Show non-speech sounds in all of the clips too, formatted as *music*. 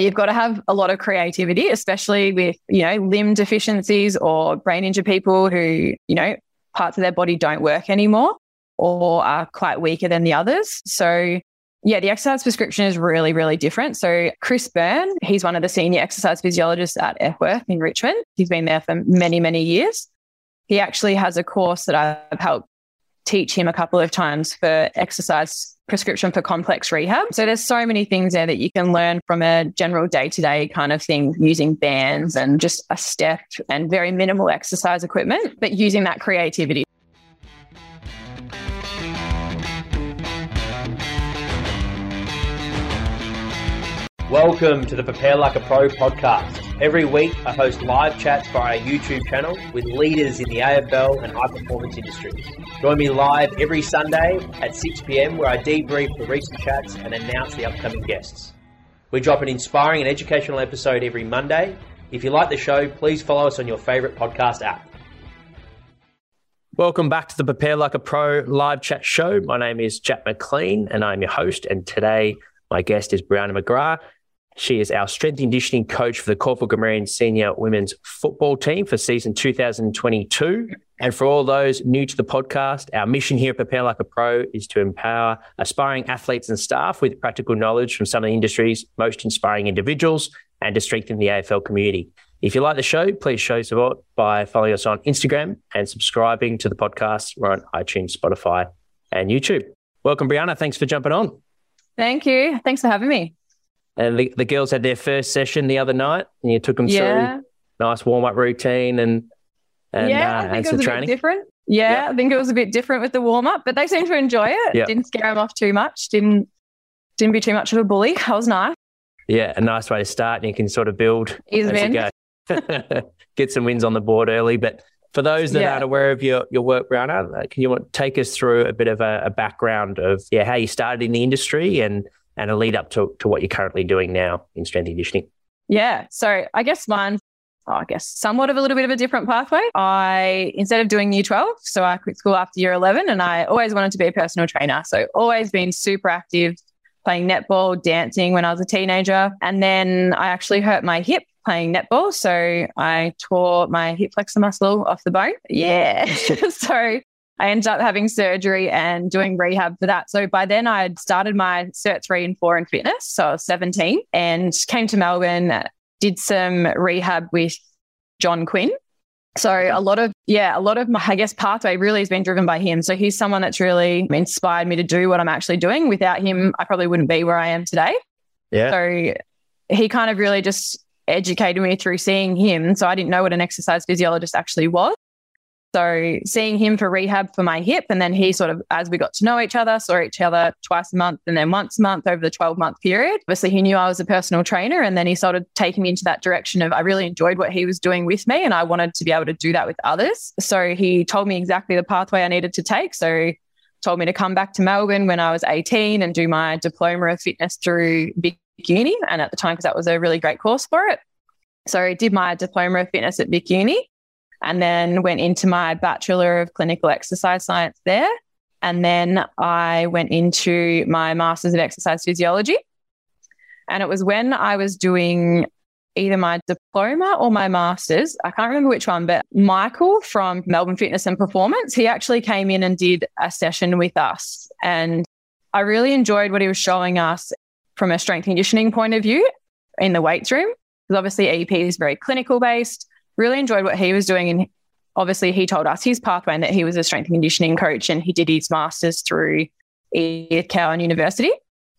You've got to have a lot of creativity, especially with, you know, limb deficiencies or brain injured people who, you know, parts of their body don't work anymore or are quite weaker than the others. So yeah, the exercise prescription is really, really different. So Chris Byrne, he's one of the senior exercise physiologists at Epworth in Richmond. He's been there for many, many years. He actually has a course that I've helped teach him a couple of times for exercise prescription for complex rehab. So there's so many things there that you can learn from a general day-to-day kind of thing using bands and just a step and very minimal exercise equipment, but using that creativity. Welcome to the Prepare Like a Pro podcast. Every week, I host live chats via our YouTube channel with leaders in the AFL and high performance industries. Join me live every Sunday at 6 pm, where I debrief the recent chats and announce the upcoming guests. We drop an inspiring and educational episode every Monday. If you like the show, please follow us on your favourite podcast app. Welcome back to the Prepare Like a Pro live chat show. My name is Jack McLean, and I'm your host. And today, my guest is Brianna McGrath. She is our strength and conditioning coach for the Caulfield Grammarian Senior Women's Football Team for season 2022. And for all those new to the podcast, our mission here at Prepare Like a Pro is to empower aspiring athletes and staff with practical knowledge from some of the industry's most inspiring individuals and to strengthen the AFL community. If you like the show, please show support by following us on Instagram and subscribing to the podcast. We're on iTunes, Spotify, and YouTube. Welcome, Brianna. Thanks for jumping on. Thank you. Thanks for having me. And the, the girls had their first session the other night, and you took them yeah. through nice warm up routine and and, yeah, uh, I think it was a training. bit different. Yeah, I think it was a bit different with the warm up, but they seemed to enjoy it. Yep. Didn't scare them off too much. Didn't didn't be too much of a bully. *laughs* That was nice. Yeah, a nice way to start, and you can sort of build as you go. *laughs* Get some wins on the board early, but for those that yeah. aren't aware of your, your work, Brianna, can you take us through a bit of a, a background of yeah how you started in the industry and and a lead up to, to what you're currently doing now in strength conditioning? Yeah. So I guess mine, oh, I guess somewhat of a little bit of a different pathway. I, instead of doing year 12, so I quit school after year 11 and I always wanted to be a personal trainer. So always been super active, playing netball, dancing when I was a teenager. And then I actually hurt my hip playing netball. So I tore my hip flexor muscle off the bone. Yeah. *laughs* so I ended up having surgery and doing rehab for that. So by then I had started my cert three and four in fitness. So I was 17 and came to Melbourne, did some rehab with John Quinn. So a lot of, yeah, a lot of my, I guess, pathway really has been driven by him. So he's someone that's really inspired me to do what I'm actually doing. Without him, I probably wouldn't be where I am today. Yeah. So he kind of really just educated me through seeing him. So I didn't know what an exercise physiologist actually was. So seeing him for rehab for my hip, and then he sort of, as we got to know each other, saw each other twice a month and then once a month over the 12 month period. Obviously, he knew I was a personal trainer, and then he started taking me into that direction of I really enjoyed what he was doing with me, and I wanted to be able to do that with others. So he told me exactly the pathway I needed to take. So told me to come back to Melbourne when I was 18 and do my diploma of fitness through Vic Uni, and at the time because that was a really great course for it. So I did my diploma of fitness at Vic Uni and then went into my Bachelor of Clinical Exercise Science there. And then I went into my Masters of Exercise Physiology. And it was when I was doing either my diploma or my master's. I can't remember which one, but Michael from Melbourne Fitness and Performance, he actually came in and did a session with us. And I really enjoyed what he was showing us from a strength conditioning point of view in the weights room. Because obviously, EP is very clinical based really enjoyed what he was doing. And obviously, he told us his pathway and that he was a strength and conditioning coach and he did his master's through Edith Cowan University.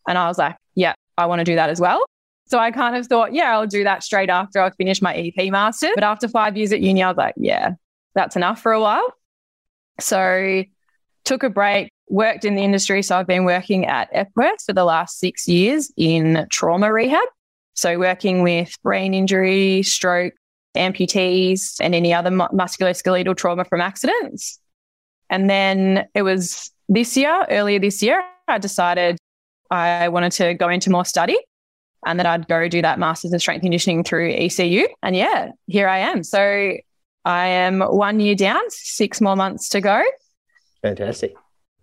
And I was like, yeah, I want to do that as well. So I kind of thought, yeah, I'll do that straight after I finish my EP master. But after five years at uni, I was like, yeah, that's enough for a while. So took a break, worked in the industry. So I've been working at Epworth for the last six years in trauma rehab. So working with brain injury, stroke, amputees, and any other musculoskeletal trauma from accidents. And then it was this year, earlier this year, I decided I wanted to go into more study and that I'd go do that Masters in Strength Conditioning through ECU. And yeah, here I am. So I am one year down, six more months to go. Fantastic.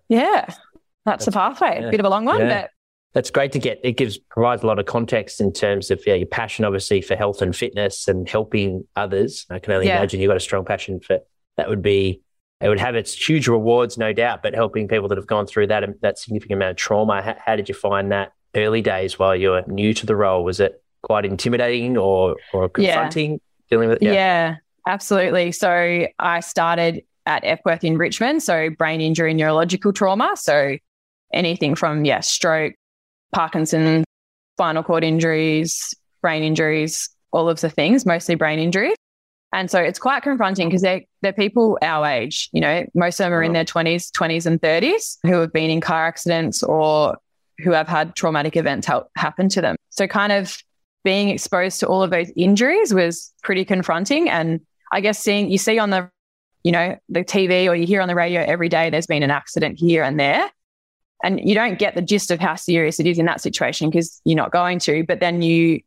Yeah, that's, that's the pathway. Yeah. A bit of a long one, yeah. but That's great to get. It gives provides a lot of context in terms of yeah, your passion, obviously, for health and fitness and helping others. I can only Yeah. imagine you've got a strong passion for that. Would be it would have its huge rewards, no doubt, but helping people that have gone through that um, that significant amount of trauma. How, how did you find that early days while you were new to the role? Was it quite intimidating or or Yeah. confronting dealing with it? Yeah. absolutely. So I started at Epworth in Richmond. So brain injury, neurological trauma. So anything from, yeah, stroke, Parkinson, spinal cord injuries, brain injuries, all of the things, mostly brain injuries. And so it's quite confronting because they're, they're people our age, you know, most of them are in their 20s, 20s and 30s who have been in car accidents or who have had traumatic events help happen to them. So kind of being exposed to all of those injuries was pretty confronting. And I guess seeing, you see on the, you know, the TV or you hear on the radio every day, there's been an accident here and there. And you don't get the gist of how serious it is in that situation because you're not going to, but then you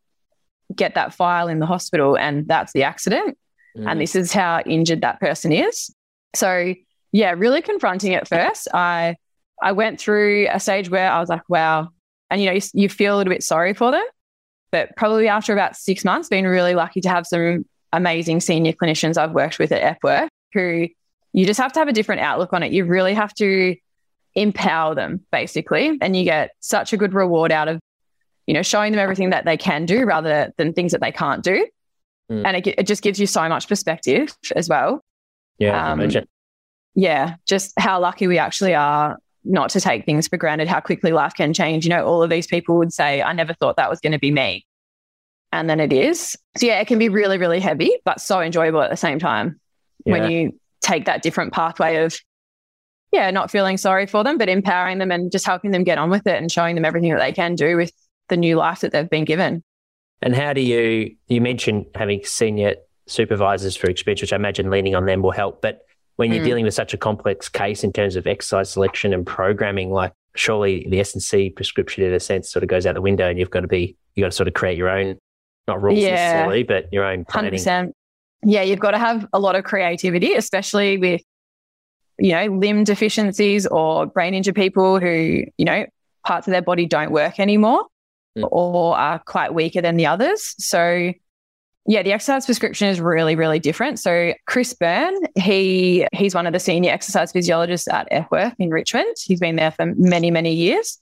get that file in the hospital and that's the accident Mm. and this is how injured that person is. So yeah, really confronting at first. I I went through a stage where I was like, wow, and you know, you, you feel a little bit sorry for them, but probably after about six months, been really lucky to have some amazing senior clinicians I've worked with at Epworth who you just have to have a different outlook on it. You really have to empower them basically, and you get such a good reward out of you know showing them everything that they can do rather than things that they can't do. Mm. And it, it just gives you so much perspective as well yeah, um, yeah, just how lucky we actually are not to take things for granted, how quickly life can change. You know, all of these people would say, I never thought that was going to be me. And then it is. So, yeah, it can be really, really heavy, but so enjoyable at the same time Yeah. when you take that different pathway of, yeah, not feeling sorry for them, but empowering them and just helping them get on with it and showing them everything that they can do with the new life that they've been given. And how do you, you mentioned having senior supervisors for experience, which I imagine leaning on them will help. But when you're Mm. dealing with such a complex case in terms of exercise selection and programming, like surely the S&C prescription in a sense sort of goes out the window and you've got to be, you've got to sort of create your own, not rules Yeah. necessarily, but your own 100%. Yeah, you've got to have a lot of creativity, especially with you know limb deficiencies or brain injured people who you know parts of their body don't work anymore Mm. or are quite weaker than the others. So yeah, the exercise prescription is really really different. So Chris Byrne, he he's one of the senior exercise physiologists at Epworth in Richmond. He's been there for many many years.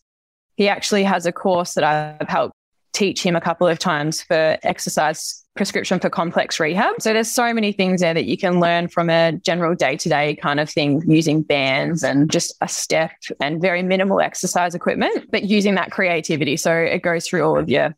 He actually has a course that I've helped teach him a couple of times for exercise prescription for complex rehab. So there's so many things there that you can learn from a general day-to-day kind of thing using bands and just a step and very minimal exercise equipment, but using that creativity. So it goes through all of your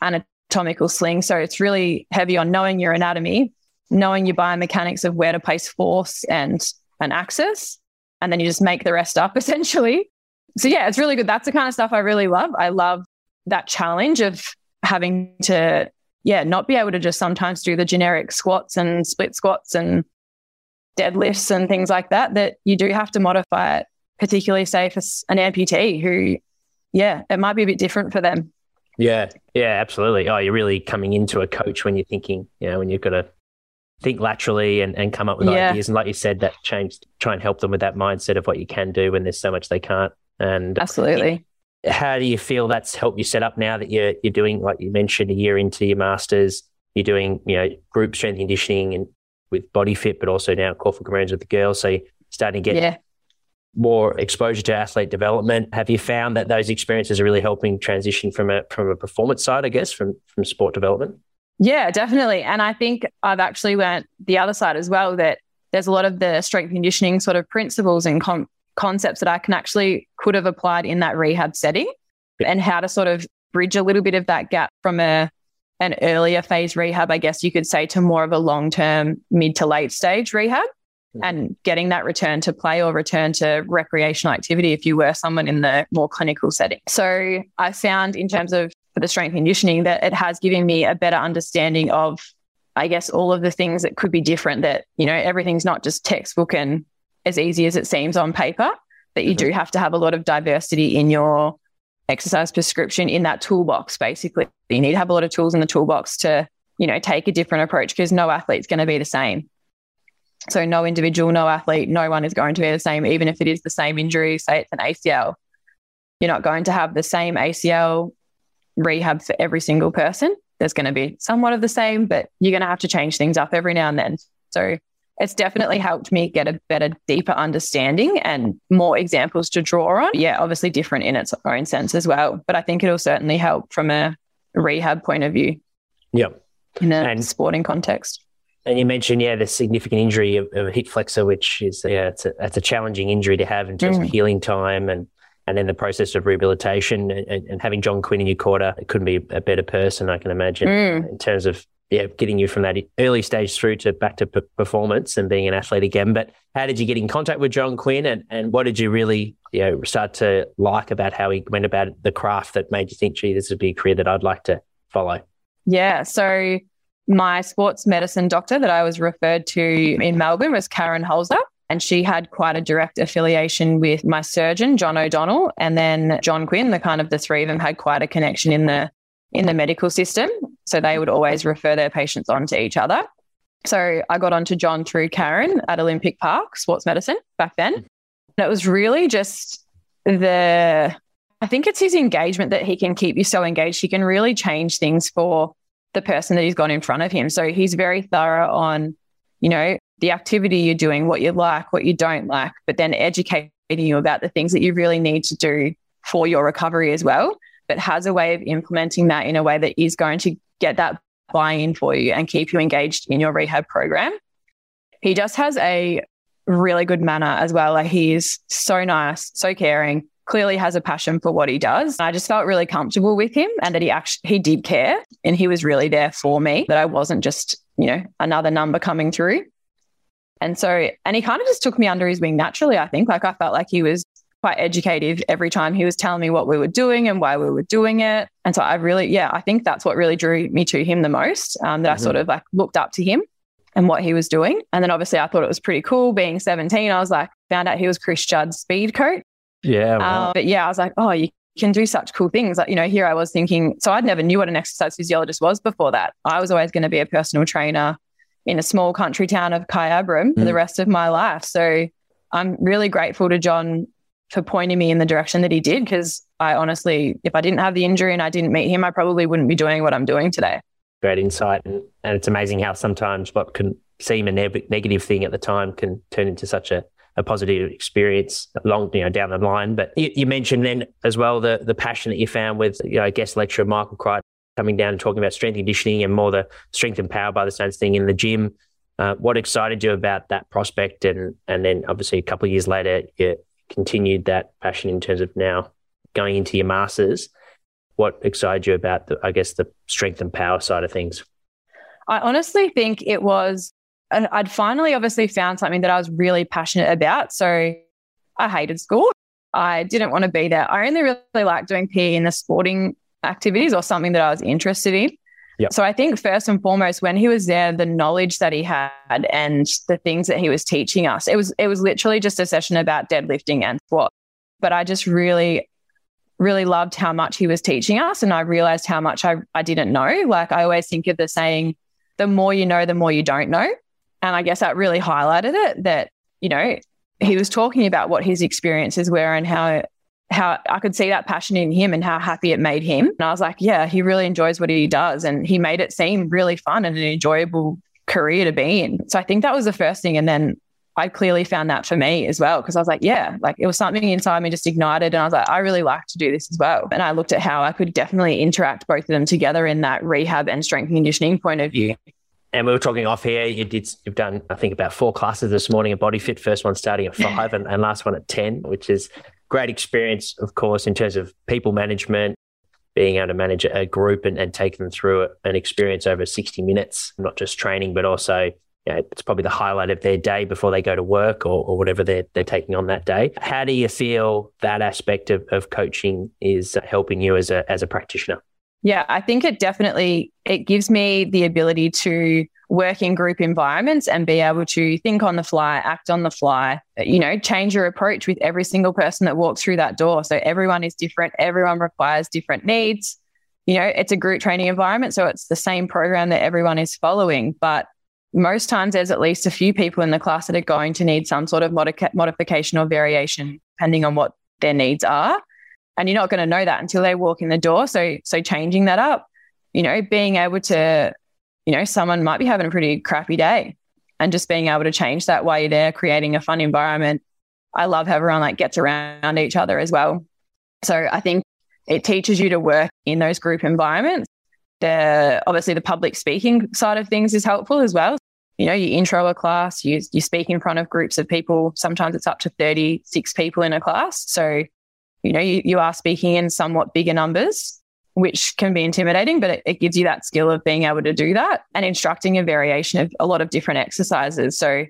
anatomical slings. So it's really heavy on knowing your anatomy, knowing your biomechanics of where to place force and an axis, and then you just make the rest up *laughs* essentially. So yeah, it's really good. That's the kind of stuff I really love. I love that challenge of having to yeah not be able to just sometimes do the generic squats and split squats and deadlifts and things like that that you do have to modify it particularly say for an amputee who yeah it might be a bit different for them Yeah, yeah, absolutely. Oh, you're really coming into a coach when you're thinking, you know, when you've got to think laterally and, and come up with Yeah. ideas. And like you said, that change, try and help them with that mindset of what you can do when there's so much they can't. And absolutely how do you feel that's helped you set up now that you're you're doing like you mentioned a year into your masters, you're doing you know group strength conditioning and with Body Fit, but also now Corfu Commands with the girls. So you're starting to get yeah more exposure to athlete development. Have you found that those experiences are really helping transition from a from a performance side, I guess, from from sport development? Yeah, definitely. And I think I've actually went the other side as well that there's a lot of the strength conditioning sort of principles and con- concepts that I can actually could have applied in that rehab setting and how to sort of bridge a little bit of that gap from a an earlier phase rehab, I guess you could say, to more of a long term, mid to late stage rehab Mhm. and getting that return to play or return to recreational activity if you were someone in the more clinical setting. So I found in terms of for the strength conditioning that it has given me a better understanding of I guess all of the things that could be different that, you know, everything's not just textbook and as easy as it seems on paper, that you do mm-hmm. have to have a lot of diversity in your exercise prescription in that toolbox, basically. You need to have a lot of tools in the toolbox to, you know, take a different approach because no athlete's going to be the same. So no individual, no athlete, no one is going to be the same, even if it is the same injury, say it's an ACL. You're not going to have the same ACL rehab for every single person. There's going to be somewhat of the same, but you're going to have to change things up every now and then. So it's definitely helped me get a better, deeper understanding and more examples to draw on. Yeah, obviously different in its own sense as well. But I think it'll certainly help from a rehab point of view. Yep. In a and, sporting context. And you mentioned, yeah, the significant injury of, of a hip flexor, which is, yeah, it's a, it's a challenging injury to have in terms mm. of healing time and and then the process of rehabilitation and, and, having John Quinn in your quarter, it couldn't be a better person, I can imagine, mm. in terms of yeah, getting you from that early stage through to back to p- performance and being an athlete again. But how did you get in contact with John Quinn, and, and what did you really you know start to like about how he went about the craft that made you think, gee, this would be a career that I'd like to follow? Yeah, so my sports medicine doctor that I was referred to in Melbourne was Karen Holzer. And she had quite a direct affiliation with my surgeon, John O'Donnell, and then John Quinn. The kind of the three of them had quite a connection in the in the medical system. So they would always refer their patients on to each other. So I got onto John through Karen at Olympic Park, sports medicine back then. And it was really just the, I think it's his engagement that he can keep you so engaged. He can really change things for the person that he's got in front of him. So he's very thorough on, you know, the activity you're doing, what you like, what you don't like, but then educating you about the things that you really need to do for your recovery as well but has a way of implementing that in a way that is going to get that buy in for you and keep you engaged in your rehab program. He just has a really good manner as well. Like he is so nice, so caring, clearly has a passion for what he does. I just felt really comfortable with him and that he actually he did care and he was really there for me, that I wasn't just, you know, another number coming through. And so, and he kind of just took me under his wing naturally, I think. Like I felt like he was quite educative every time he was telling me what we were doing and why we were doing it. And so I really, yeah, I think that's what really drew me to him the most. Um, that mm-hmm. I sort of like looked up to him and what he was doing. And then obviously I thought it was pretty cool being 17. I was like, found out he was Chris Judd's speed coach. Yeah. Wow. Um, but yeah, I was like, oh, you can do such cool things. Like, you know, here I was thinking, so I'd never knew what an exercise physiologist was before that. I was always going to be a personal trainer in a small country town of Kyabram mm. for the mm. rest of my life. So I'm really grateful to John for pointing me in the direction that he did. Because I honestly, if I didn't have the injury and I didn't meet him, I probably wouldn't be doing what I'm doing today. Great insight. And, and it's amazing how sometimes what can seem a ne- negative thing at the time can turn into such a, a positive experience long, you know, down the line. But you, you, mentioned then as well the the passion that you found with, you know, guest lecturer Michael Crichton coming down and talking about strength conditioning and more the strength and power by the Saints thing in the gym. Uh, what excited you about that prospect? And and then obviously a couple of years later, you continued that passion in terms of now going into your masters. What excited you about the, I guess, the strength and power side of things? I honestly think it was, I'd finally obviously found something that I was really passionate about. So I hated school. I didn't want to be there. I only really liked doing PE in the sporting activities or something that I was interested in. Yep. So I think first and foremost, when he was there, the knowledge that he had and the things that he was teaching us, it was it was literally just a session about deadlifting and squat. But I just really, really loved how much he was teaching us, and I realized how much I I didn't know. Like I always think of the saying, "The more you know, the more you don't know," and I guess that really highlighted it. That you know he was talking about what his experiences were and how how I could see that passion in him and how happy it made him. And I was like, yeah, he really enjoys what he does. And he made it seem really fun and an enjoyable career to be in. So I think that was the first thing. And then I clearly found that for me as well, because I was like, yeah, like it was something inside me just ignited. And I was like, I really like to do this as well. And I looked at how I could definitely interact both of them together in that rehab and strength and conditioning point of view. And we were talking off here. You did. You've done, I think, about four classes this morning at Body Fit. First one starting at five, and, and last one at ten, which is great experience, of course, in terms of people management, being able to manage a group and, and take them through an experience over 60 minutes, not just training, but also you know, it's probably the highlight of their day before they go to work or, or whatever they're, they're taking on that day. How do you feel that aspect of, of coaching is helping you as a, as a practitioner? Yeah, I think it definitely it gives me the ability to work in group environments and be able to think on the fly, act on the fly, you know, change your approach with every single person that walks through that door. So everyone is different, everyone requires different needs. You know, it's a group training environment, so it's the same program that everyone is following, but most times there's at least a few people in the class that are going to need some sort of modica- modification or variation depending on what their needs are. And you're not going to know that until they walk in the door. So, so changing that up, you know, being able to, you know, someone might be having a pretty crappy day and just being able to change that while you're there, creating a fun environment. I love how everyone like gets around each other as well. So I think it teaches you to work in those group environments. The obviously the public speaking side of things is helpful as well. You know, you intro a class, you you speak in front of groups of people. Sometimes it's up to 36 people in a class. So, you know, you, you are speaking in somewhat bigger numbers, which can be intimidating, but it, it gives you that skill of being able to do that and instructing a variation of a lot of different exercises. So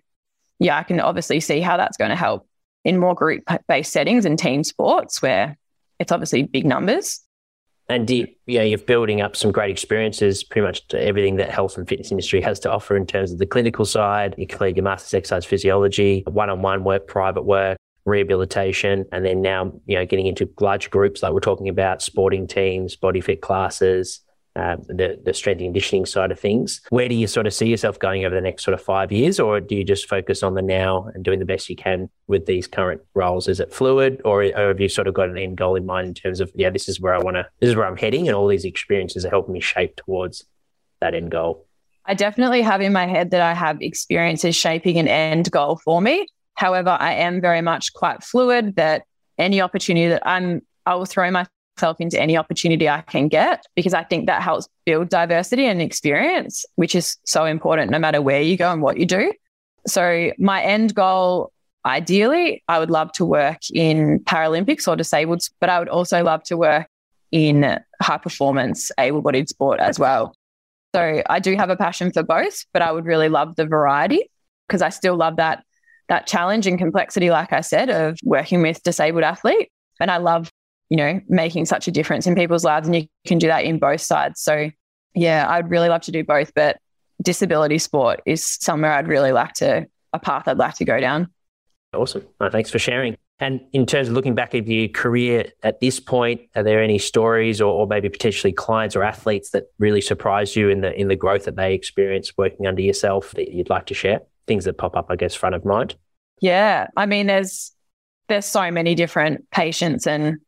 yeah, I can obviously see how that's going to help in more group based settings and team sports where it's obviously big numbers. And you, yeah, you're building up some great experiences, pretty much everything that health and fitness industry has to offer in terms of the clinical side. Complete your master's exercise physiology, one-on-one work, private work, rehabilitation, and then now you know getting into large groups like we're talking about, sporting teams, body fit classes, uh, the, the strength and conditioning side of things. Where do you sort of see yourself going over the next sort of five years, or do you just focus on the now and doing the best you can with these current roles? Is it fluid, or, or have you sort of got an end goal in mind in terms of, yeah, this is where I want to, this is where I'm heading, and all these experiences are helping me shape towards that end goal? I definitely have in my head that I have experiences shaping an end goal for me. However, I am very much quite fluid that any opportunity that I'm, I will throw myself into any opportunity I can get because I think that helps build diversity and experience, which is so important no matter where you go and what you do. So, my end goal, ideally, I would love to work in Paralympics or disabled, but I would also love to work in high performance, able bodied sport as well. So, I do have a passion for both, but I would really love the variety because I still love that. That challenge and complexity, like I said, of working with disabled athletes. And I love you know, making such a difference in people's lives. And you can do that in both sides. So, yeah, I'd really love to do both, but disability sport is somewhere I'd really like to, a path I'd like to go down. Awesome. Thanks for sharing. And in terms of looking back at your career at this point, are there any stories or, or, maybe potentially clients or athletes that really surprised you in the in the growth that they experienced working under yourself that you'd like to share? Things that pop up, I guess, front of mind. Yeah, I mean, there's there's so many different patients and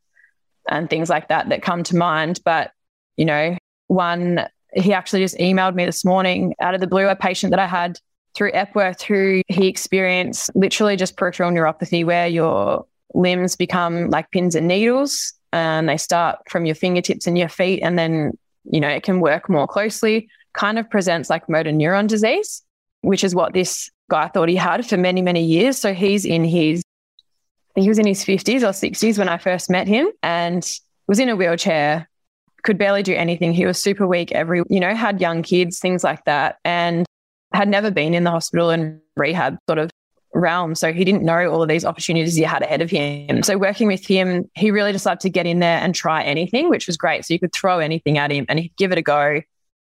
and things like that that come to mind. But, you know, one, he actually just emailed me this morning out of the blue, a patient that I had through Epworth who he experienced literally just peripheral neuropathy where your limbs become like pins and needles and they start from your fingertips and your feet and then, you know, it can work more closely, kind of presents like motor neuron disease, which is what this guy thought he had for many, many years. So he's in his he was in his 50s or 60s when I first met him and was in a wheelchair, could barely do anything. He was super weak every, you know, had young kids, things like that, and had never been in the hospital and rehab sort of realm. So he didn't know all of these opportunities he had ahead of him. So working with him, he really just loved to get in there and try anything, which was great. So you could throw anything at him and he'd give it a go.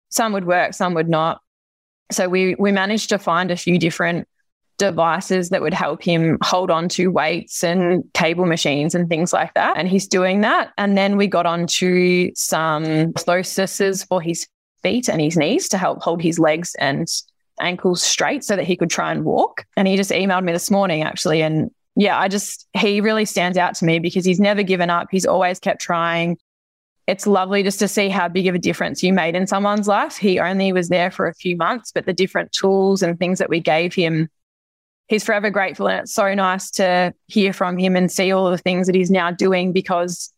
Some would work, some would not. So we we managed to find a few different devices that would help him hold on to weights and cable machines and things like that. And he's doing that. And then we got onto some orthoses for his feet and his knees to help hold his legs and ankles straight so that he could try and walk. And he just emailed me this morning actually. And yeah, I just, he really stands out to me because he's never given up. He's always kept trying. It's lovely just to see how big of a difference you made in someone's life. He only was there for a few months, but the different tools and things that we gave him he's forever grateful. And it's so nice to hear from him and see all the things that he's now doing because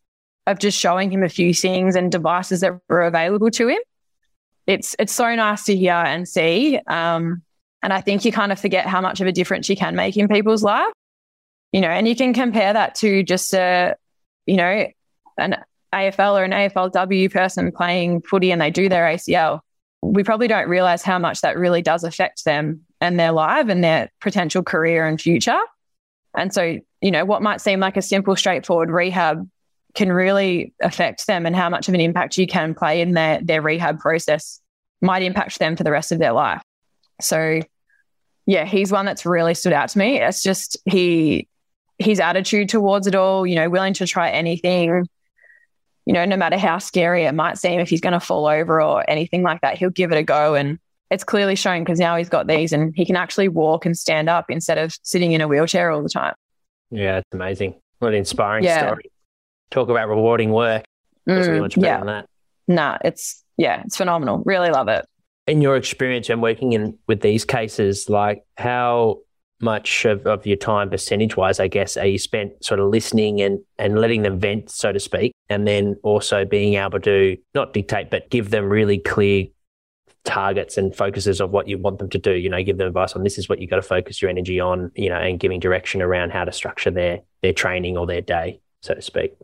of just showing him a few things and devices that were available to him. It's it's so nice to hear and see. Um, and I think you kind of forget how much of a difference you can make in people's life. You know, and you can compare that to just a, you know, an AFL or an AFLW person playing footy and they do their ACL. We probably don't realize how much that really does affect them and their life and their potential career and future. And so, you know, what might seem like a simple, straightforward rehab can really affect them and how much of an impact you can play in their, their rehab process might impact them for the rest of their life. So, yeah, he's one that's really stood out to me. It's just he, his attitude towards it all, you know, willing to try anything, you know, no matter how scary it might seem, if he's going to fall over or anything like that, he'll give it a go. And it's clearly shown because now he's got these and he can actually walk and stand up instead of sitting in a wheelchair all the time. Yeah, it's amazing. What an inspiring yeah. story. talk about rewarding work. Mm, much better yeah. than that. Nah, it's yeah, it's phenomenal. Really love it. In your experience and working in with these cases, like how much of, of your time percentage wise, I guess, are you spent sort of listening and, and letting them vent, so to speak, and then also being able to not dictate, but give them really clear targets and focuses of what you want them to do. You know, give them advice on this is what you got to focus your energy on, you know, and giving direction around how to structure their their training or their day, so to speak.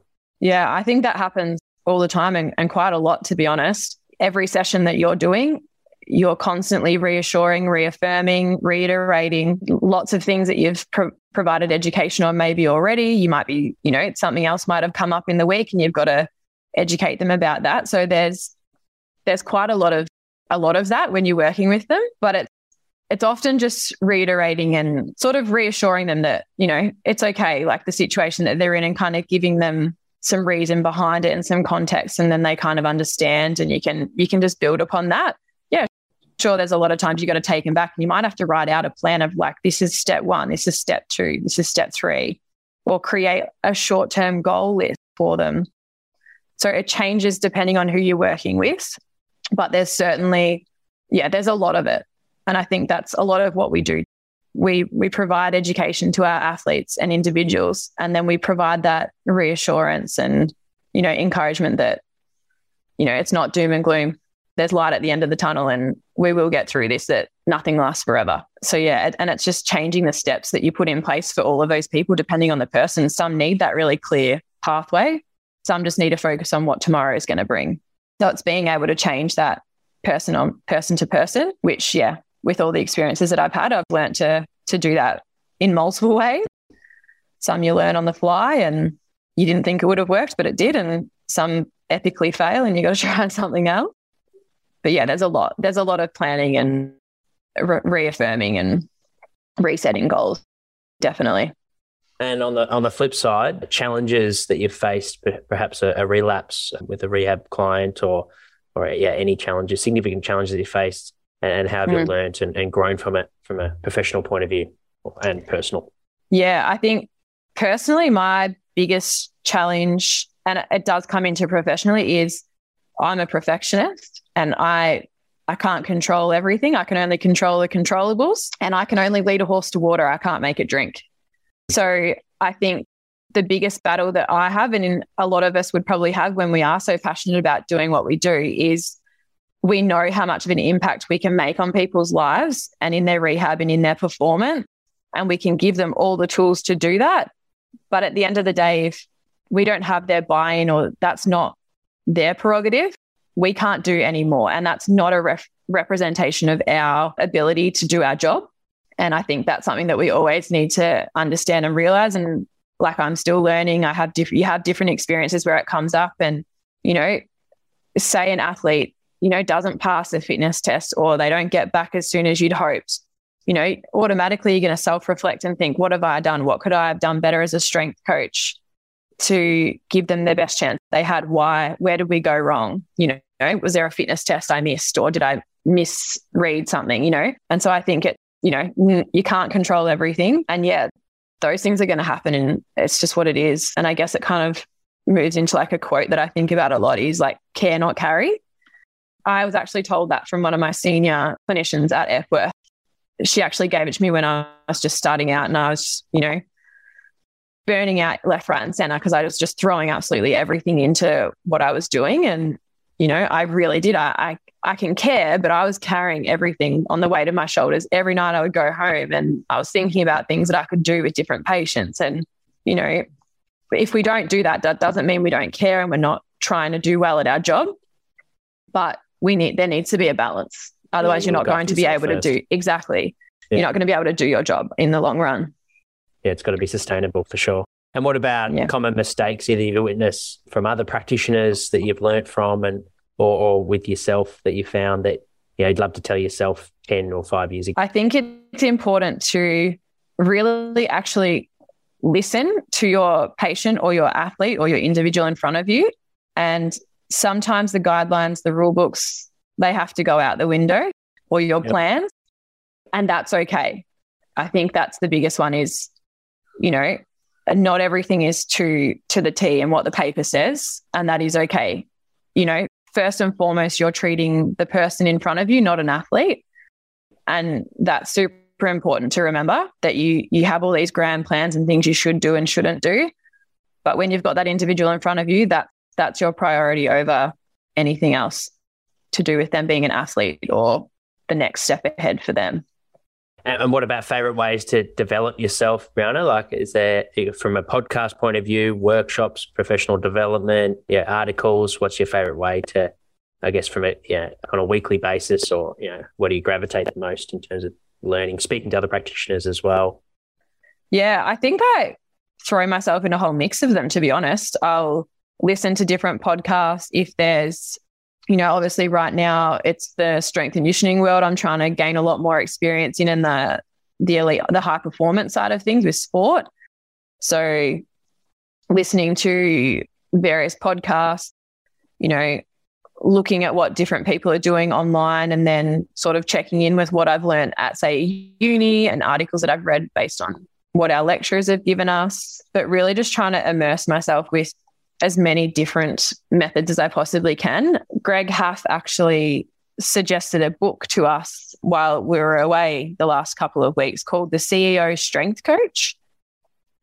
Yeah, I think that happens all the time and, and quite a lot, to be honest. Every session that you're doing, you're constantly reassuring, reaffirming, reiterating lots of things that you've pro- provided education on maybe already. You might be, you know, something else might have come up in the week and you've got to educate them about that. So there's there's quite a lot of a lot of that when you're working with them, but it's it's often just reiterating and sort of reassuring them that, you know, it's okay, like the situation that they're in and kind of giving them some reason behind it and some context and then they kind of understand and you can you can just build upon that. Sure, there's a lot of times you've got to take them back and you might have to write out a plan of like this is step one, this is step two, this is step three, or create a short-term goal list for them. So it changes depending on who you're working with. But there's certainly, yeah, there's a lot of it. And I think that's a lot of what we do. We we provide education to our athletes and individuals, and then we provide that reassurance and you know encouragement that you know it's not doom and gloom. There's light at the end of the tunnel, and we will get through this. That nothing lasts forever. So yeah, and it's just changing the steps that you put in place for all of those people, depending on the person. Some need that really clear pathway. Some just need to focus on what tomorrow is going to bring. So it's being able to change that person on person to person, which yeah, with all the experiences that I've had, I've learned to to do that in multiple ways. Some you learn on the fly and you didn't think it would have worked, but it did, and some epically fail and you got to *laughs* try something else. But yeah, there's a lot. There's a lot of planning and re- reaffirming and resetting goals. Definitely. And on the on the flip side, challenges that you've faced, perhaps a, a relapse with a rehab client, or or yeah, any challenges, significant challenges that you faced, and, and how have you Mm. learned and, and grown from it from a professional point of view and personal? Yeah, I think personally, my biggest challenge, and it does come into professionally, is I'm a perfectionist and I I can't control everything. I can only control the controllables, and I can only lead a horse to water. I can't make it drink. So I think the biggest battle that I have, and in a lot of us would probably have when we are so passionate about doing what we do, is we know how much of an impact we can make on people's lives and in their rehab and in their performance and we can give them all the tools to do that. But at the end of the day, if we don't have their buy in or that's not their prerogative, we can't do any more. And that's not a ref- representation of our ability to do our job. And I think that's something that we always need to understand and realize. And like I'm still learning, I have different, you have different experiences where it comes up. And, you know, say an athlete, you know, doesn't pass a fitness test or they don't get back as soon as you'd hoped you know, automatically you're going to self reflect and think, what have I done? What could I have done better as a strength coach to give them their best chance they had? Why? Where did we go wrong? You know, was there a fitness test I missed or did I misread something? You know, and so I think it, you know, you can't control everything. And yeah, those things are going to happen and it's just what it is. And I guess it kind of moves into like a quote that I think about a lot is like care, not carry. I was actually told that from one of my senior clinicians at Epworth she actually gave it to me when I was just starting out and I was, you know, burning out left, right, and center because I was just throwing absolutely everything into what I was doing. And, you know, I really did. I, I, I can care, but I was carrying everything on the weight of my shoulders. Every night I would go home and I was thinking about things that I could do with different patients. And, you know, if we don't do that, that doesn't mean we don't care and we're not trying to do well at our job. But we need there needs to be a balance. Otherwise, you you're not going to be able to do exactly. Yeah. You're not going to be able to do your job in the long run. Yeah, it's got to be sustainable for sure. And what about Yeah. common mistakes either you witness from other practitioners that you've learnt from and or, or with yourself that you found that you know, you'd love to tell yourself 10 or five years ago? I think it's important to really actually listen to your patient or your athlete or your individual in front of you. And sometimes the guidelines, the rule books, they have to go out the window or your Yep. plans. And that's okay. I think that's the biggest one is, you know, not everything is to to the T and what the paper says, and that is okay. You know, first and foremost, you're treating the person in front of you, not an athlete. And that's super important to remember that you you have all these grand plans and things you should do and shouldn't do. But when you've got that individual in front of you, that that's your priority over anything else to do with them being an athlete or the next step ahead for them. And what about favorite ways to develop yourself, Brianna? Like, is there, from a podcast point of view, workshops, professional development, yeah, articles? What's your favorite way to, I guess, from it, yeah on a weekly basis, or you know, what do you gravitate the most in terms of learning, speaking to other practitioners as well? Yeah, I think I throw myself in a whole mix of them. To be honest, I'll listen to different podcasts if there's you know, obviously right now it's the strength conditioning world. I'm trying to gain a lot more experience in in the the elite, the high performance side of things with sport. So listening to various podcasts, you know, looking at what different people are doing online and then sort of checking in with what I've learned at say uni and articles that I've read based on what our lecturers have given us, but really just trying to immerse myself with as many different methods as I possibly can. Greg Haff actually suggested a book to us while we were away the last couple of weeks called The CEO Strength Coach.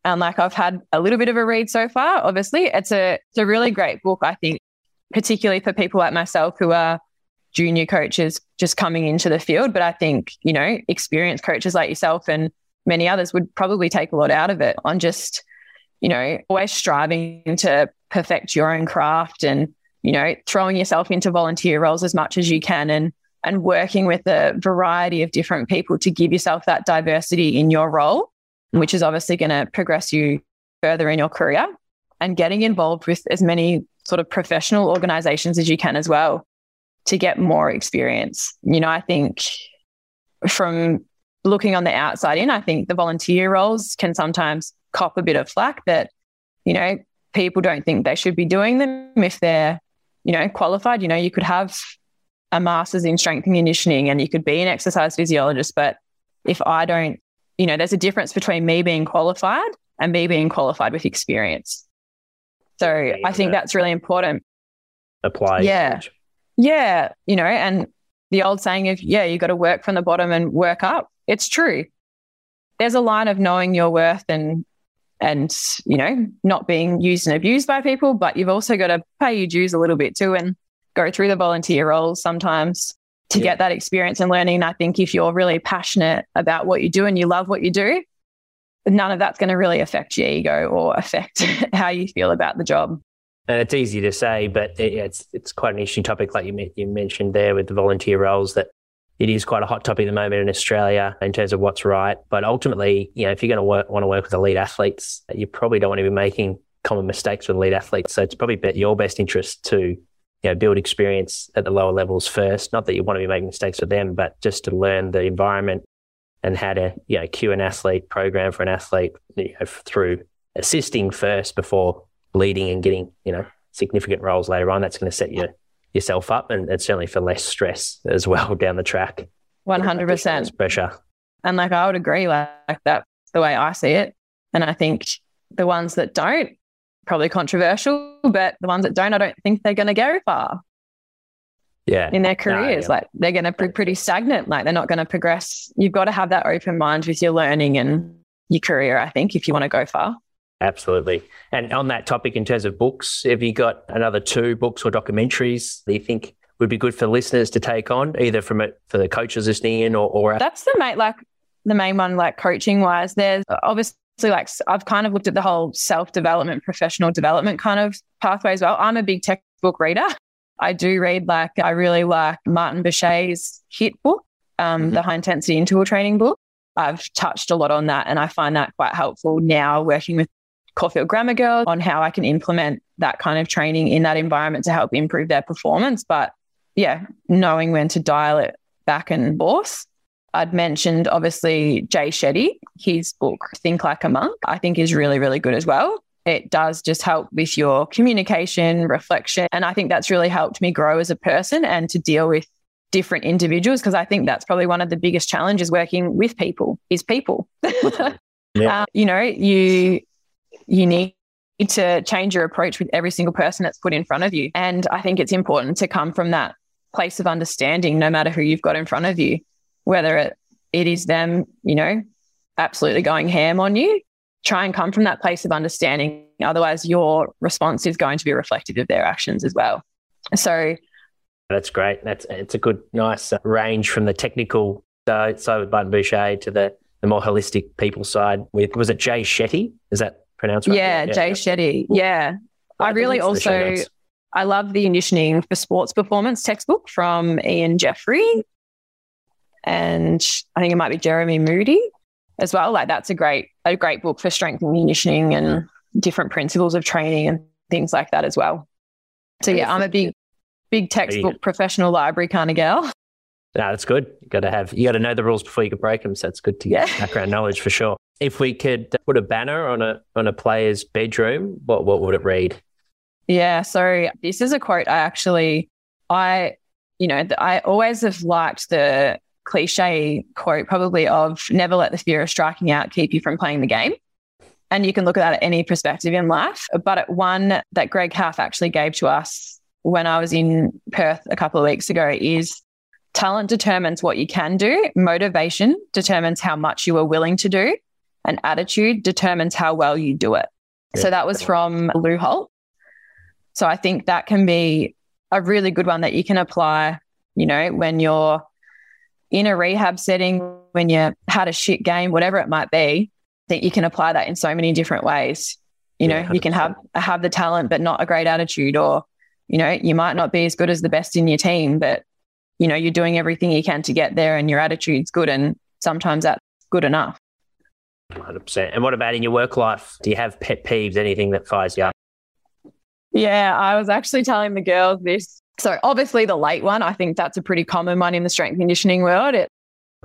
And like I've had a little bit of a read so far, obviously. It's a it's a really great book, I think, particularly for people like myself who are junior coaches just coming into the field. But I think, you know, experienced coaches like yourself and many others would probably take a lot out of it on just, you know, always striving to perfect your own craft and you know throwing yourself into volunteer roles as much as you can and and working with a variety of different people to give yourself that diversity in your role which is obviously going to progress you further in your career and getting involved with as many sort of professional organizations as you can as well to get more experience. You know i think from looking on the outside in i think the volunteer roles can sometimes cop a bit of flack that you know people don't think they should be doing them if they're, you know, qualified. You know, you could have a master's in strength and conditioning and you could be an exercise physiologist. But if I don't, you know, there's a difference between me being qualified and me being qualified with experience. So yeah, I think that's really important. Apply. Yeah. Yeah. You know, and the old saying of, yeah, you got to work from the bottom and work up. It's true. There's a line of knowing your worth and and you know not being used and abused by people but you've also got to pay your dues a little bit too and go through the volunteer roles sometimes to yeah. get that experience and learning and i think if you're really passionate about what you do and you love what you do none of that's going to really affect your ego or affect *laughs* how you feel about the job and it's easy to say, but it's it's quite an interesting topic, like you you mentioned there with the volunteer roles. That it is quite a hot topic at the moment in Australia in terms of what's right. But ultimately, you know, if you're going to work, want to work with elite athletes, you probably don't want to be making common mistakes with elite athletes. So it's probably your best interest to you know, build experience at the lower levels first. Not that you want to be making mistakes with them, but just to learn the environment and how to you know cue an athlete, program for an athlete you know, through assisting first before leading and getting you know significant roles later on. That's going to set you yourself up and, and certainly for less stress as well *laughs* down the track. 100% pressure. And like I would agree, like, like that's the way I see it. And I think the ones that don't, probably controversial, but the ones that don't, I don't think they're going to go far. Yeah. In their careers, no, yeah. like they're going to be pretty stagnant. Like they're not going to progress. You've got to have that open mind with your learning and your career, I think, if you want to go far. Absolutely. And on that topic, in terms of books, have you got another two books or documentaries that you think would be good for listeners to take on, either from it for the coaches listening in or, or that's the main like the main one, like coaching wise. There's obviously like I've kind of looked at the whole self development, professional development kind of pathway as well. I'm a big textbook reader. I do read like I really like Martin Buchheit's HIIT book, um, mm-hmm. the high intensity interval training book. I've touched a lot on that and I find that quite helpful now working with Caulfield Grammar Girls on how I can implement that kind of training in that environment to help improve their performance. But yeah, knowing when to dial it back and forth. I'd mentioned obviously Jay Shetty, his book, Think Like a Monk, I think is really, really good as well. It does just help with your communication, reflection. And I think that's really helped me grow as a person and to deal with different individuals because I think that's probably one of the biggest challenges working with people is people. *laughs* yeah. uh, you know, you you need to change your approach with every single person that's put in front of you. And I think it's important to come from that place of understanding, no matter who you've got in front of you, whether it, it is them, you know, absolutely going ham on you. Try and come from that place of understanding. Otherwise, your response is going to be reflective of their actions as well. So that's great. That's it's a good, nice uh, range from the technical side, side with Martin Buchheit to the the more holistic people side with was it Jay Shetty? Is that pronounced right? Yeah, yeah Jay yeah. Shetty. Yeah. I really also I love the conditioning for sports performance textbook from Ian Jeffrey. And I think it might be Jeremy Moody as well. Like that's a great, a great book for strength and conditioning and different principles of training and things like that as well. So yeah, I'm a big, big textbook professional library kind of girl. No, that's good. You got to have you got to know the rules before you can break them. So it's good to get yeah. background knowledge for sure. If we could put a banner on a on a player's bedroom, what what would it read? Yeah, so this is a quote I actually I you know I always have liked the cliche quote probably of never let the fear of striking out keep you from playing the game. And you can look at that at any perspective in life. But at one that Greg Half actually gave to us when I was in Perth a couple of weeks ago is talent determines what you can do, motivation determines how much you are willing to do, and attitude determines how well you do it. Yeah. So that was from Lou Holtz. So I think that can be a really good one that you can apply, you know, when you're in a rehab setting, when you had a shit game, whatever it might be, that you can apply that in so many different ways. You know, yeah, you can have have the talent but not a great attitude, or you know, you might not be as good as the best in your team, but you know, you're doing everything you can to get there and your attitude's good and sometimes that's good enough. 100%. And what about in your work life? Do you have pet peeves, anything that fires you up? Yeah, I was actually telling the girls this. So obviously the late one, I think that's a pretty common one in the strength conditioning world. It,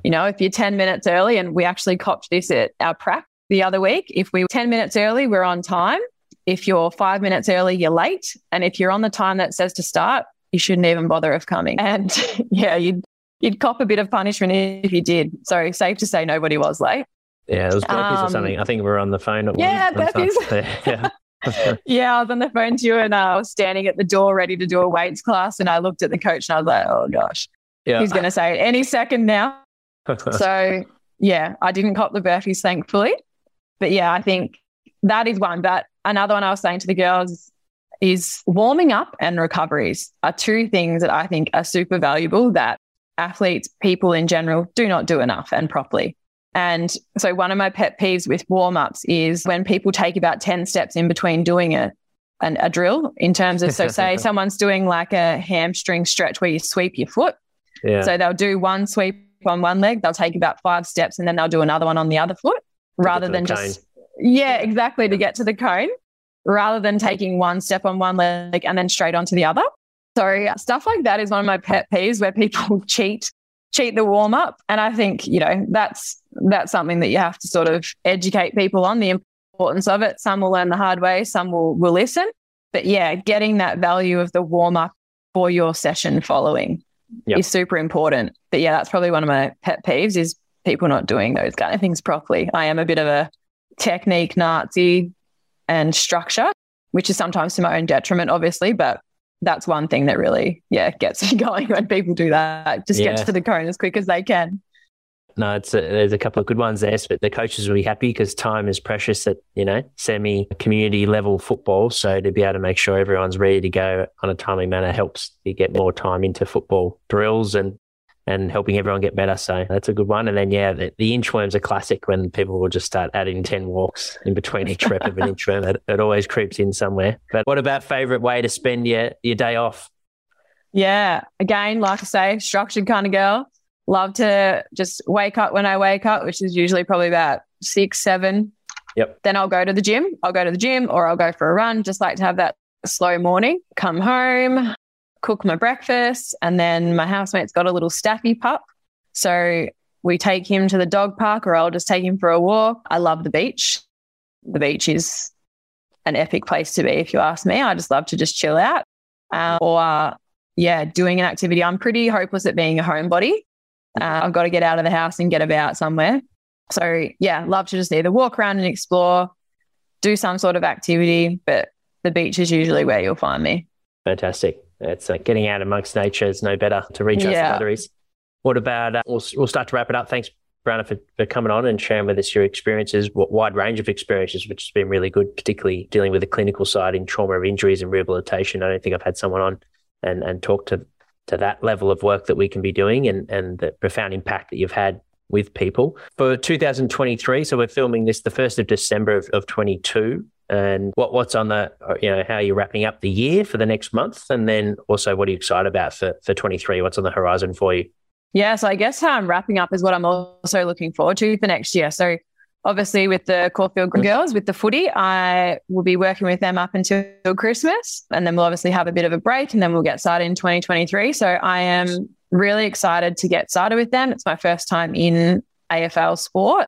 you know, if you're 10 minutes early and we actually copped this at our prep the other week, if we were 10 minutes early, we're on time. If you're five minutes early, you're late. And if you're on the time that says to start, you shouldn't even bother of coming. *laughs* And yeah, you'd you'd cop a bit of punishment if you did. So safe to say nobody was late. Yeah, it was Becky's um, or something. I think we were on the phone. At yeah, Becky's. *laughs* yeah. *laughs* yeah, I was on the phone to you and uh, I was standing at the door ready to do a weights class. And I looked at the coach and I was like, oh gosh, yeah. he's going to say it any second now. *laughs* so yeah, I didn't cop the burpees, thankfully. But yeah, I think that is one. But another one I was saying to the girls is warming up and recoveries are two things that I think are super valuable that athletes, people in general, do not do enough and properly. And so, one of my pet peeves with warm ups is when people take about 10 steps in between doing a, an, a drill, in terms of, so *laughs* say someone's doing like a hamstring stretch where you sweep your foot. Yeah. So, they'll do one sweep on one leg, they'll take about five steps, and then they'll do another one on the other foot rather than just, yeah, exactly, to get to the cone rather than taking one step on one leg and then straight onto the other. So stuff like that is one of my pet peeves where people *laughs* cheat cheat the warm up and I think, you know, that's that's something that you have to sort of educate people on the importance of it. Some will learn the hard way, some will will listen. But yeah, getting that value of the warm up for your session following yep. is super important. But yeah, that's probably one of my pet peeves is people not doing those kind of things properly. I am a bit of a technique Nazi and structure, which is sometimes to my own detriment, obviously, but that's one thing that really, yeah, gets me *laughs* going when people do that. Just yeah. get to the cone as quick as they can. No, it's a, there's a couple of good ones there, but the coaches will be happy because time is precious at you know semi community level football. So to be able to make sure everyone's ready to go on a timely manner helps you get more time into football drills and and helping everyone get better. So that's a good one. And then, yeah, the, the inchworm's a classic when people will just start adding 10 walks in between each rep of an *laughs* inchworm. It, it always creeps in somewhere. But what about favorite way to spend your, your day off? Yeah. Again, like I say, structured kind of girl. Love to just wake up when I wake up, which is usually probably about six, seven. Yep. Then I'll go to the gym. I'll go to the gym or I'll go for a run. Just like to have that slow morning. Come home, cook my breakfast, and then my housemate's got a little staffy pup. So we take him to the dog park, or I'll just take him for a walk. I love the beach. The beach is an epic place to be, if you ask me. I just love to just chill out. Uh, or, uh, yeah, doing an activity. I'm pretty hopeless at being a homebody. Uh, I've got to get out of the house and get about somewhere. So, yeah, love to just either walk around and explore, do some sort of activity, but the beach is usually where you'll find me. Fantastic. It's uh, getting out amongst nature is no better to recharge yeah. the batteries. What about, uh, we'll, we'll start to wrap it up. Thanks, Brianna, for, for coming on and sharing with us your experiences, what wide range of experiences, which has been really good, particularly dealing with the clinical side in trauma of injuries and rehabilitation. I don't think I've had someone on and, and talk to, to that level of work that we can be doing and, and the profound impact that you've had with people. For 2023, so we're filming this the 1st of December of, of 22 and what what's on the uh, you know how are you wrapping up the year for the next month? And then also what are you excited about for for 23 what's on the horizon for you? Yeah so i guess how i'm wrapping up is what i'm also looking forward to for next year. So obviously with the Caulfield mm. girls with the footy i will be working with them up until christmas. And then we'll obviously have a bit of a break and then we'll get started in 2023 so i am really excited to get started with them. It's my first time in afl sport.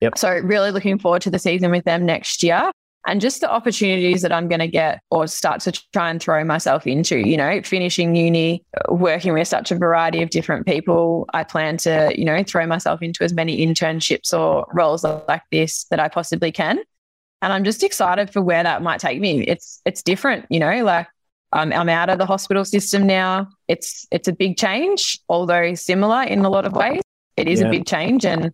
Yep. So really looking forward to the season with them next year and just the opportunities that I'm going to get or start to try and throw myself into, you know, finishing uni, working with such a variety of different people. I plan to, you know, throw myself into as many internships or roles like this that I possibly can. And I'm just excited for where that might take me. It's it's different, you know, like I'm, I'm out of the hospital system now. It's it's a big change, although similar in a lot of ways. It is yeah. a big change and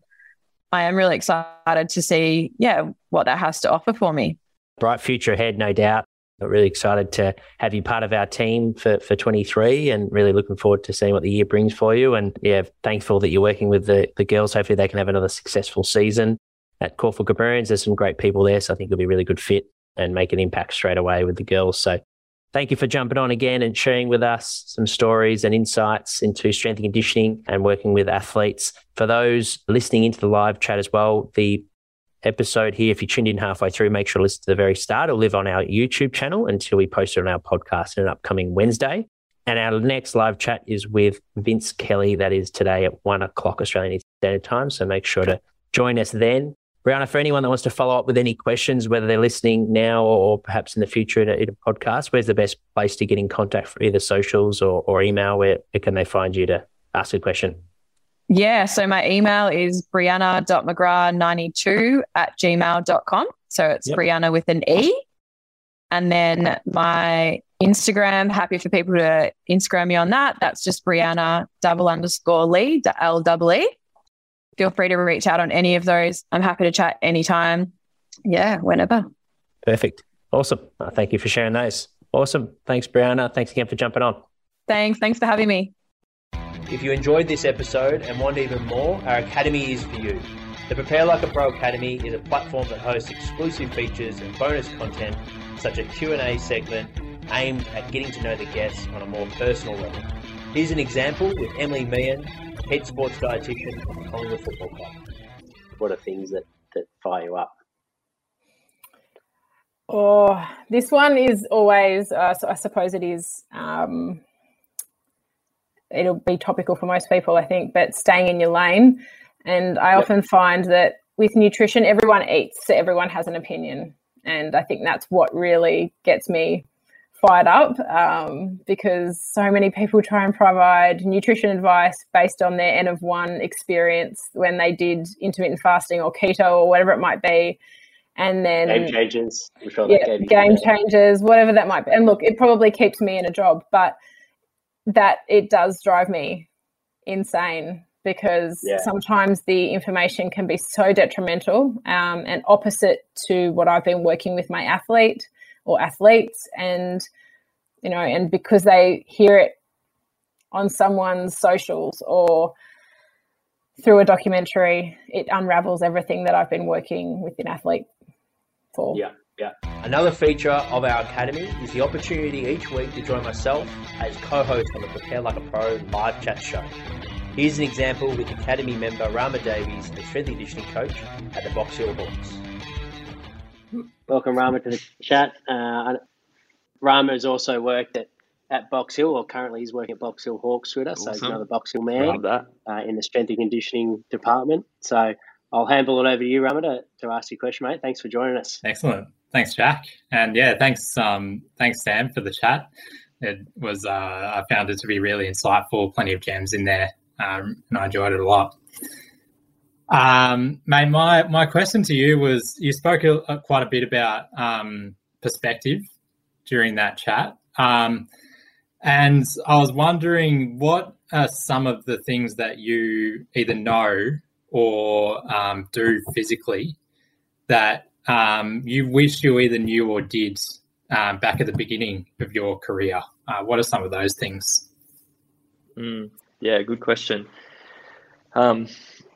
I am really excited to see, yeah, what that has to offer for me. Bright future ahead, no doubt. I'm really excited to have you part of our team for, for 23 and really looking forward to seeing what the year brings for you. And yeah, thankful that you're working with the, the girls. Hopefully they can have another successful season at Caulfield Grammarians. There's some great people there. So I think it'll be a really good fit and make an impact straight away with the girls. So Thank you for jumping on again and sharing with us some stories and insights into strength and conditioning and working with athletes. For those listening into the live chat as well, the episode here, if you tuned in halfway through, make sure to listen to the very start. It'll live on our YouTube channel until we post it on our podcast on an upcoming Wednesday. And our next live chat is with Vince Kelly. That is today at one o'clock Australian Standard Time. So make sure to join us then. Brianna, for anyone that wants to follow up with any questions, whether they're listening now or perhaps in the future in a, in a podcast, where's the best place to get in contact for either socials or, or email? Where, where can they find you to ask a question? Yeah, so my email is brianna.mcgrath92 at gmail.com. So it's yep. Brianna with an E. And then my Instagram, happy for people to Instagram me on that. That's just Brianna double underscore Lee, L double E feel free to reach out on any of those. I'm happy to chat anytime. Yeah, whenever. Perfect. Awesome. Uh, thank you for sharing those. Awesome. Thanks, Brianna. Thanks again for jumping on. Thanks. Thanks for having me. If you enjoyed this episode and want even more, our academy is for you. The Prepare Like a Pro Academy is a platform that hosts exclusive features and bonus content, such as a Q&A segment aimed at getting to know the guests on a more personal level. Here's an example with Emily Meehan, head sports dietitian at Collingwood Football Club. What are things that, that fire you up? Oh, this one is always, uh, so I suppose it is, um, it'll be topical for most people, I think, but staying in your lane. And I yep. often find that with nutrition, everyone eats, so everyone has an opinion. And I think that's what really gets me fired up um, because so many people try and provide nutrition advice based on their N of one experience when they did intermittent fasting or keto or whatever it might be. And then Game Changers, yeah, Game Changers, whatever that might be. And look, it probably keeps me in a job, but that it does drive me insane because yeah. sometimes the information can be so detrimental um, and opposite to what I've been working with my athlete or athletes and you know and because they hear it on someone's socials or through a documentary it unravels everything that i've been working with an athlete for. Yeah yeah. Another feature of our academy is the opportunity each week to join myself as co-host on the prepare like a pro live chat show. Here's an example with Academy member Rama Davies, the strength and conditioning coach at the Box Hill Hawks. Welcome, Rama, to the chat. Uh, Rama has also worked at, at Box Hill, or currently he's working at Box Hill Hawks with us, awesome. so he's another Box Hill man uh, in the strength and conditioning department. So I'll handle it over to you, Rama, to, to ask your question, mate. Thanks for joining us. Excellent. Thanks, Jack. And yeah, thanks, um, thanks, Sam, for the chat. It was, uh, I found it to be really insightful, plenty of gems in there, um, and I enjoyed it a lot. Um, mate, my, my question to you was you spoke a, quite a bit about um, perspective during that chat. Um, and I was wondering what are some of the things that you either know or um, do physically that um, you wish you either knew or did um, back at the beginning of your career? Uh, what are some of those things? Mm, yeah, good question. Um,